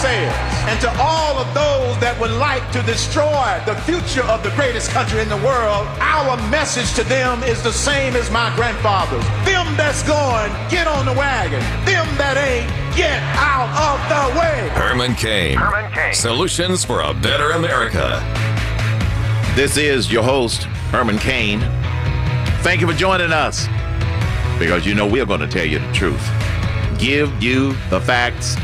naysayers and to all of those that would like to destroy the future of the greatest country in the world, our message to them is the same as my grandfather's. Them that's going, get on the wagon. Them that ain't, get out of the way. Herman Cain. Herman Cain. Solutions for a better America. This is your host, Herman Cain. Thank you for joining us because you know we're going to tell you the truth, give you the facts,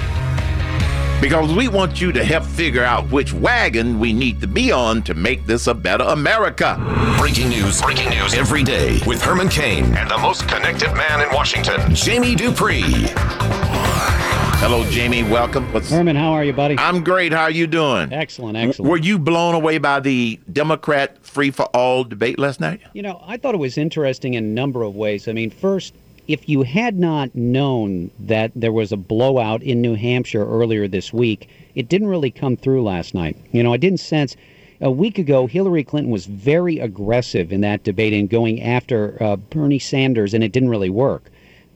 because we want you to help figure out which wagon we need to be on to make this a better America. Breaking news, breaking news every day with Herman Cain and the most connected man in Washington, Jamie Dupree. Hello, Jamie. Welcome. What's, Herman, how are you, buddy? I'm great. How are you doing? Excellent, excellent. Were you blown away by the Democrat free for all debate last night? You know, I thought it was interesting in a number of ways. I mean, first, if you had not known that there was a blowout in New Hampshire earlier this week, it didn't really come through last night. You know, I didn't sense. A week ago, Hillary Clinton was very aggressive in that debate and going after uh, Bernie Sanders, and it didn't really work.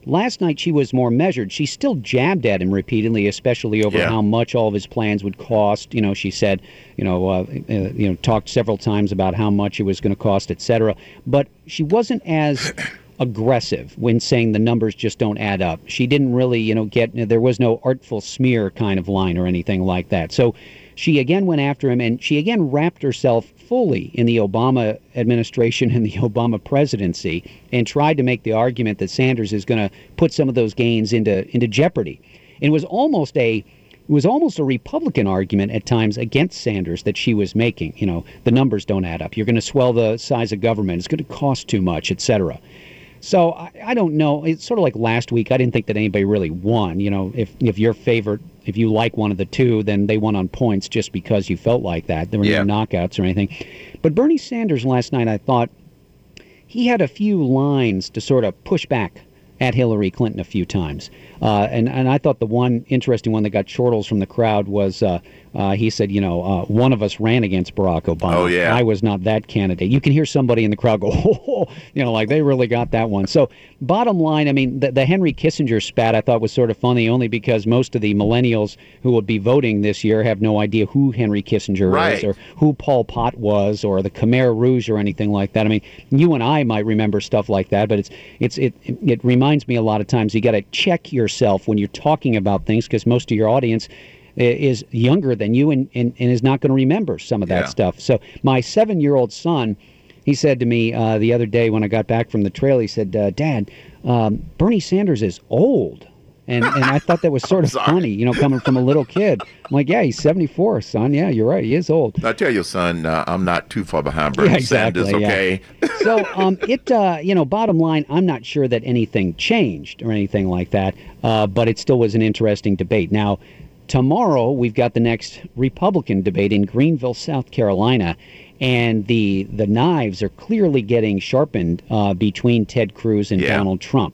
Last night, she was more measured. She still jabbed at him repeatedly, especially over yeah. how much all of his plans would cost. You know, she said, you know, uh, uh, you know, talked several times about how much it was going to cost, etc. But she wasn't as aggressive when saying the numbers just don't add up. She didn't really, you know, get there was no artful smear kind of line or anything like that. So she again went after him and she again wrapped herself fully in the Obama administration and the Obama presidency and tried to make the argument that Sanders is going to put some of those gains into into jeopardy. It was almost a it was almost a Republican argument at times against Sanders that she was making. You know, the numbers don't add up. You're going to swell the size of government. It's going to cost too much, et cetera. So I, I don't know. It's sort of like last week. I didn't think that anybody really won. You know, if if your favorite, if you like one of the two, then they won on points just because you felt like that. There were yeah. no knockouts or anything. But Bernie Sanders last night, I thought he had a few lines to sort of push back at Hillary Clinton a few times. Uh, and, and I thought the one interesting one that got chortles from the crowd was uh, uh, he said, you know, uh, one of us ran against Barack Obama. Oh, yeah. I was not that candidate. You can hear somebody in the crowd go, oh, you know, like they really got that one. So, bottom line, I mean, the, the Henry Kissinger spat I thought was sort of funny only because most of the millennials who will be voting this year have no idea who Henry Kissinger right. is or who Pol Pot was or the Khmer Rouge or anything like that. I mean, you and I might remember stuff like that, but it's it's it it reminds me a lot of times you got to check yourself when you're talking about things because most of your audience is younger than you and, and, and is not going to remember some of that yeah. stuff. So my seven year old son, he said to me uh, the other day when I got back from the trail, he said, uh, Dad, um, Bernie Sanders is old. And, and I thought that was sort of funny, you know, coming from a little kid. I'm like, yeah, he's 74, son. Yeah, you're right. He is old. I tell you, son, uh, I'm not too far behind Bernie yeah, exactly, Sanders, okay? Yeah. so, um, it, uh, you know, bottom line, I'm not sure that anything changed or anything like that, uh, but it still was an interesting debate. Now, tomorrow we've got the next Republican debate in Greenville, South Carolina, and the the knives are clearly getting sharpened uh, between Ted Cruz and yeah. Donald Trump.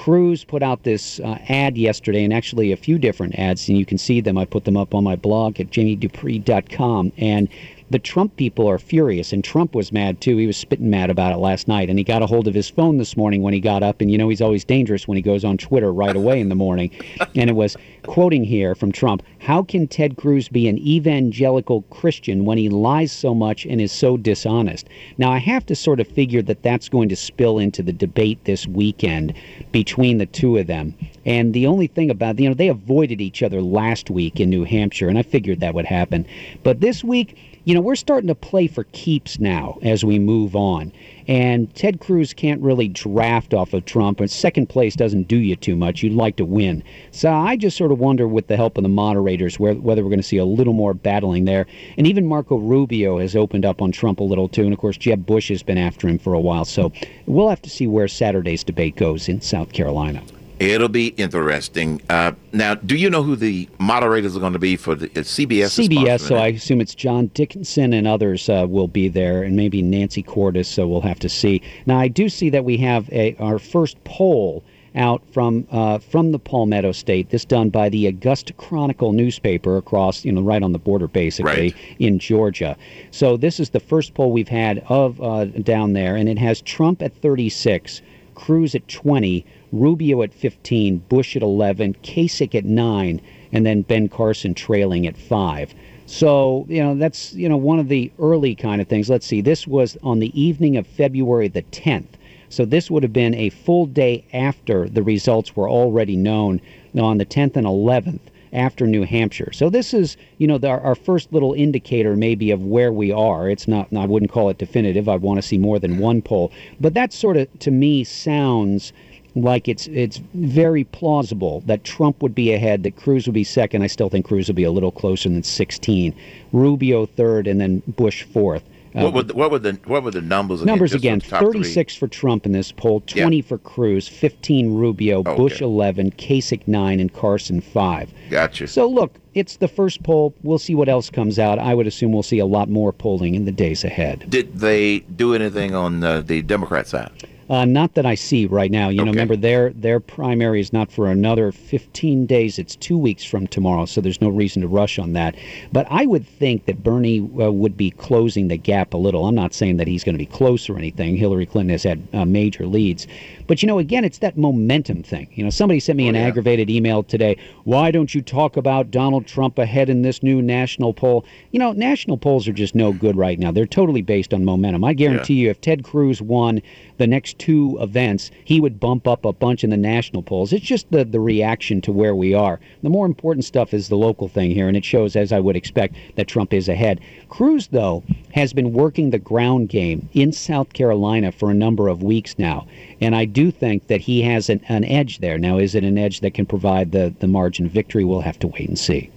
Cruz put out this uh, ad yesterday, and actually a few different ads, and you can see them. I put them up on my blog at jamiedupree.com, and the Trump people are furious, and Trump was mad too. He was spitting mad about it last night, and he got a hold of his phone this morning when he got up. And you know, he's always dangerous when he goes on Twitter right away in the morning. And it was quoting here from Trump How can Ted Cruz be an evangelical Christian when he lies so much and is so dishonest? Now, I have to sort of figure that that's going to spill into the debate this weekend between the two of them. And the only thing about, you know, they avoided each other last week in New Hampshire, and I figured that would happen. But this week, you know, we're starting to play for keeps now as we move on. And Ted Cruz can't really draft off of Trump, and second place doesn't do you too much. You'd like to win. So I just sort of wonder, with the help of the moderators, where, whether we're going to see a little more battling there. And even Marco Rubio has opened up on Trump a little too. And of course, Jeb Bush has been after him for a while. So we'll have to see where Saturday's debate goes in South Carolina. It'll be interesting. Uh, now, do you know who the moderators are going to be for the uh, CBS? CBS, so I assume it's John Dickerson and others uh, will be there, and maybe Nancy Cordes. So we'll have to see. Now, I do see that we have a, our first poll out from uh, from the Palmetto State. This done by the Augusta Chronicle newspaper across, you know, right on the border, basically right. in Georgia. So this is the first poll we've had of uh, down there, and it has Trump at 36, Cruz at 20. Rubio at 15, Bush at 11, Kasich at 9, and then Ben Carson trailing at 5. So, you know, that's, you know, one of the early kind of things. Let's see, this was on the evening of February the 10th. So this would have been a full day after the results were already known on the 10th and 11th after New Hampshire. So this is, you know, the, our first little indicator maybe of where we are. It's not, I wouldn't call it definitive. I'd want to see more than one poll. But that sort of, to me, sounds like it's it's very plausible that Trump would be ahead, that Cruz would be second. I still think Cruz would be a little closer than 16. Rubio third, and then Bush fourth. Uh, what, would, what were the what were the numbers? Again, numbers again: thirty-six for Trump in this poll, twenty yeah. for Cruz, fifteen Rubio, okay. Bush eleven, Kasich nine, and Carson five. Gotcha. So look, it's the first poll. We'll see what else comes out. I would assume we'll see a lot more polling in the days ahead. Did they do anything on uh, the Democrat side? Uh, not that I see right now. You okay. know, remember their their primary is not for another 15 days. It's two weeks from tomorrow, so there's no reason to rush on that. But I would think that Bernie uh, would be closing the gap a little. I'm not saying that he's going to be close or anything. Hillary Clinton has had uh, major leads, but you know, again, it's that momentum thing. You know, somebody sent me oh, an yeah. aggravated email today. Why don't you talk about Donald Trump ahead in this new national poll? You know, national polls are just no good right now. They're totally based on momentum. I guarantee yeah. you, if Ted Cruz won the next two events, he would bump up a bunch in the national polls. It's just the, the reaction to where we are. The more important stuff is the local thing here, and it shows, as I would expect, that Trump is ahead. Cruz, though, has been working the ground game in South Carolina for a number of weeks now, and I do think that he has an, an edge there. Now, is it an edge that can provide the, the margin of victory? We'll have to wait and see.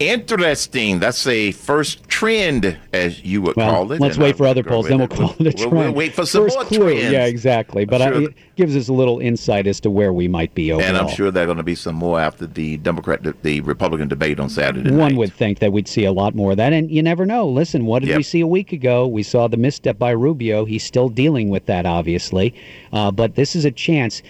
Interesting. That's a first trend, as you would well, call it. Let's wait for other polls, then we'll call it a trend. We'll, wait for some first more clue. trends. Yeah, exactly. But sure I, it gives us a little insight as to where we might be overall. And I'm sure there are going to be some more after the Democrat, the, the Republican debate on Saturday One night. would think that we'd see a lot more of that, and you never know. Listen, what did yep. we see a week ago? We saw the misstep by Rubio. He's still dealing with that, obviously, uh, but this is a chance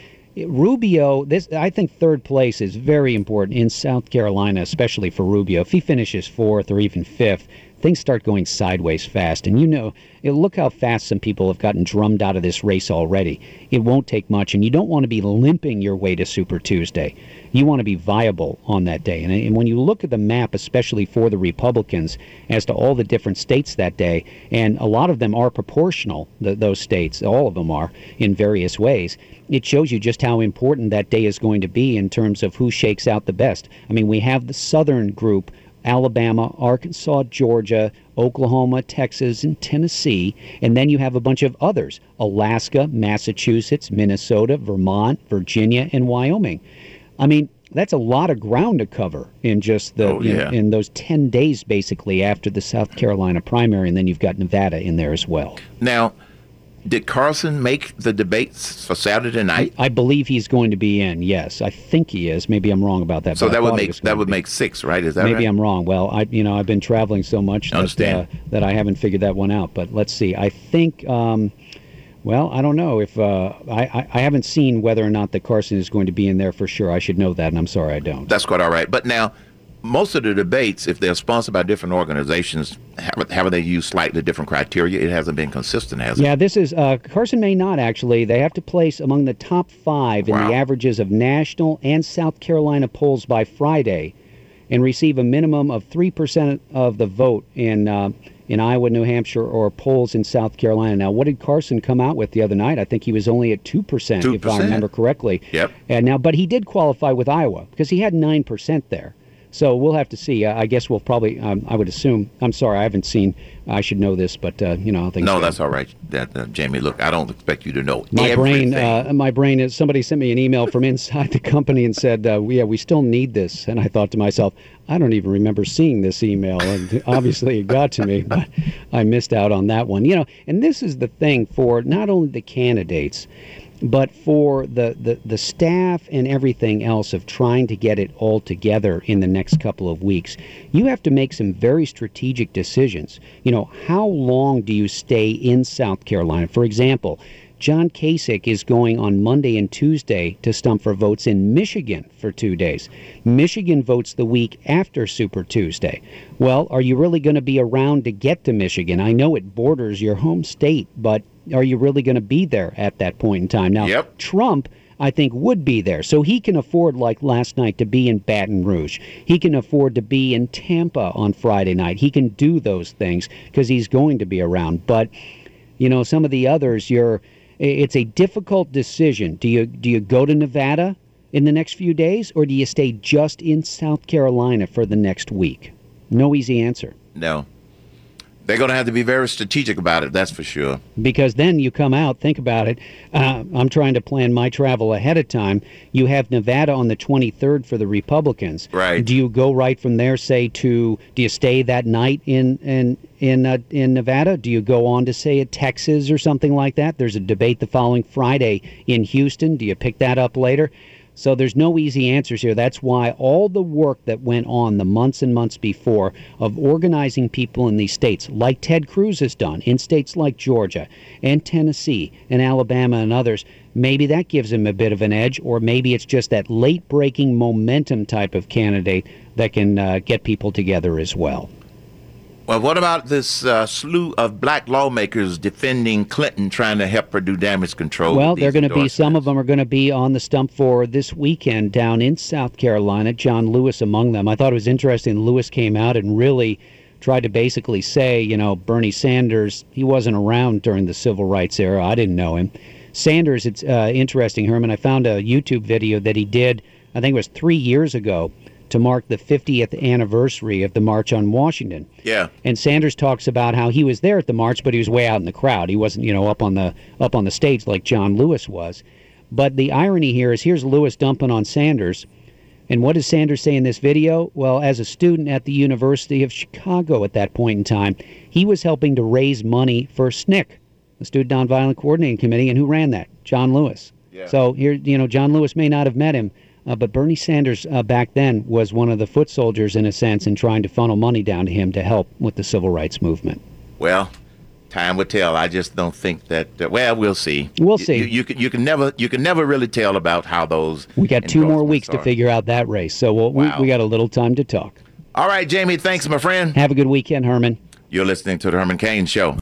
Rubio, this I think third place is very important in South Carolina, especially for Rubio. If he finishes fourth or even fifth, things start going sideways fast. And you know, look how fast some people have gotten drummed out of this race already. It won't take much, and you don't want to be limping your way to Super Tuesday. You want to be viable on that day. And, and when you look at the map, especially for the Republicans, as to all the different states that day, and a lot of them are proportional, those states, all of them are in various ways, it shows you just how important that day is going to be in terms of who shakes out the best. I mean, we have the southern group Alabama, Arkansas, Georgia, Oklahoma, Texas, and Tennessee. And then you have a bunch of others Alaska, Massachusetts, Minnesota, Vermont, Virginia, and Wyoming. I mean, that's a lot of ground to cover in just the oh, yeah. know, in those 10 days basically after the South Carolina primary and then you've got Nevada in there as well. Now, did Carson make the debates for Saturday night? I, I, believe he's going to be in. Yes, I think he is. Maybe I'm wrong about that. So that would make that would make six, right? Is that maybe right? I'm wrong. Well, I you know I've been traveling so much that uh, that I haven't figured that one out. But let's see. I think. Um, well, I don't know if uh, I, I haven't seen whether or not that Carson is going to be in there for sure. I should know that, and I'm sorry I don't. That's quite all right. But now, most of the debates, if they're sponsored by different organizations, have, have they used slightly different criteria? It hasn't been consistent, has it? Yeah, this is uh, Carson may not actually. They have to place among the top five in wow. the averages of national and South Carolina polls by Friday, and receive a minimum of three percent of the vote in. Uh, in Iowa, New Hampshire, or polls in South Carolina. Now, what did Carson come out with the other night? I think he was only at two percent, if I remember correctly. Yep. And now, but he did qualify with Iowa because he had nine percent there. So we'll have to see. I guess we'll probably. Um, I would assume. I'm sorry, I haven't seen. I should know this, but uh, you know, I think. No, that's all right. That uh, Jamie, look, I don't expect you to know my everything. brain. Uh, my brain is. Somebody sent me an email from inside the company and said, uh, "Yeah, we still need this." And I thought to myself, I don't even remember seeing this email, and obviously it got to me, but I missed out on that one. You know, and this is the thing for not only the candidates but for the, the, the staff and everything else of trying to get it all together in the next couple of weeks, you have to make some very strategic decisions. You know, how long do you stay in South Carolina? For example, John Kasich is going on Monday and Tuesday to stump for votes in Michigan for two days. Michigan votes the week after Super Tuesday. Well, are you really going to be around to get to Michigan? I know it borders your home state, but are you really going to be there at that point in time? Now, yep. Trump I think would be there. So he can afford, like last night, to be in Baton Rouge. He can afford to be in Tampa on Friday night. He can do those things because he's going to be around. But you know, some of the others, you're it's a difficult decision. Do you do you go to Nevada in the next few days, or do you stay just in South Carolina for the next week? No easy answer. No. They're going to have to be very strategic about it, that's for sure. Because then you come out, think about it. Uh, I'm trying to plan my travel ahead of time. You have Nevada on the 23rd for the Republicans. Right. Do you go right from there, say to? Do you stay that night in in in uh, in Nevada? Do you go on to say at Texas or something like that? There's a debate the following Friday in Houston. Do you pick that up later? So there's no easy answers here. That's why all the work that went on the months and months before of organizing people in these states, like Ted Cruz has done in states like Georgia and Tennessee and Alabama and others, maybe that gives him a bit of an edge, or maybe it's just that late breaking momentum type of candidate that can uh, get people together as well. Well, what about this uh, slew of black lawmakers defending Clinton, trying to help her do damage control? Well, they're going to be, some of them are going to be on the stump for this weekend down in South Carolina. John Lewis among them. I thought it was interesting. Lewis came out and really tried to basically say, you know, Bernie Sanders, he wasn't around during the civil rights era. I didn't know him. Sanders, it's uh, interesting, Herman. I found a YouTube video that he did, I think it was three years ago to mark the 50th anniversary of the March on Washington. Yeah. And Sanders talks about how he was there at the march, but he was way out in the crowd. He wasn't, you know, up on the up on the stage like John Lewis was. But the irony here is here's Lewis dumping on Sanders. And what does Sanders say in this video? Well, as a student at the University of Chicago at that point in time, he was helping to raise money for SNCC, the Student Nonviolent Coordinating Committee, and who ran that? John Lewis. Yeah. So here, you know, John Lewis may not have met him, uh, but Bernie Sanders uh, back then was one of the foot soldiers, in a sense, in trying to funnel money down to him to help with the civil rights movement. Well, time will tell. I just don't think that. Uh, well, we'll see. We'll see. You, you, can you can never you can never really tell about how those. We got two more weeks are. to figure out that race, so we'll, Wow. we, we got a little time to talk. All right, Jamie. Thanks, my friend. Have a good weekend, Herman. You're listening to the Herman Cain Show.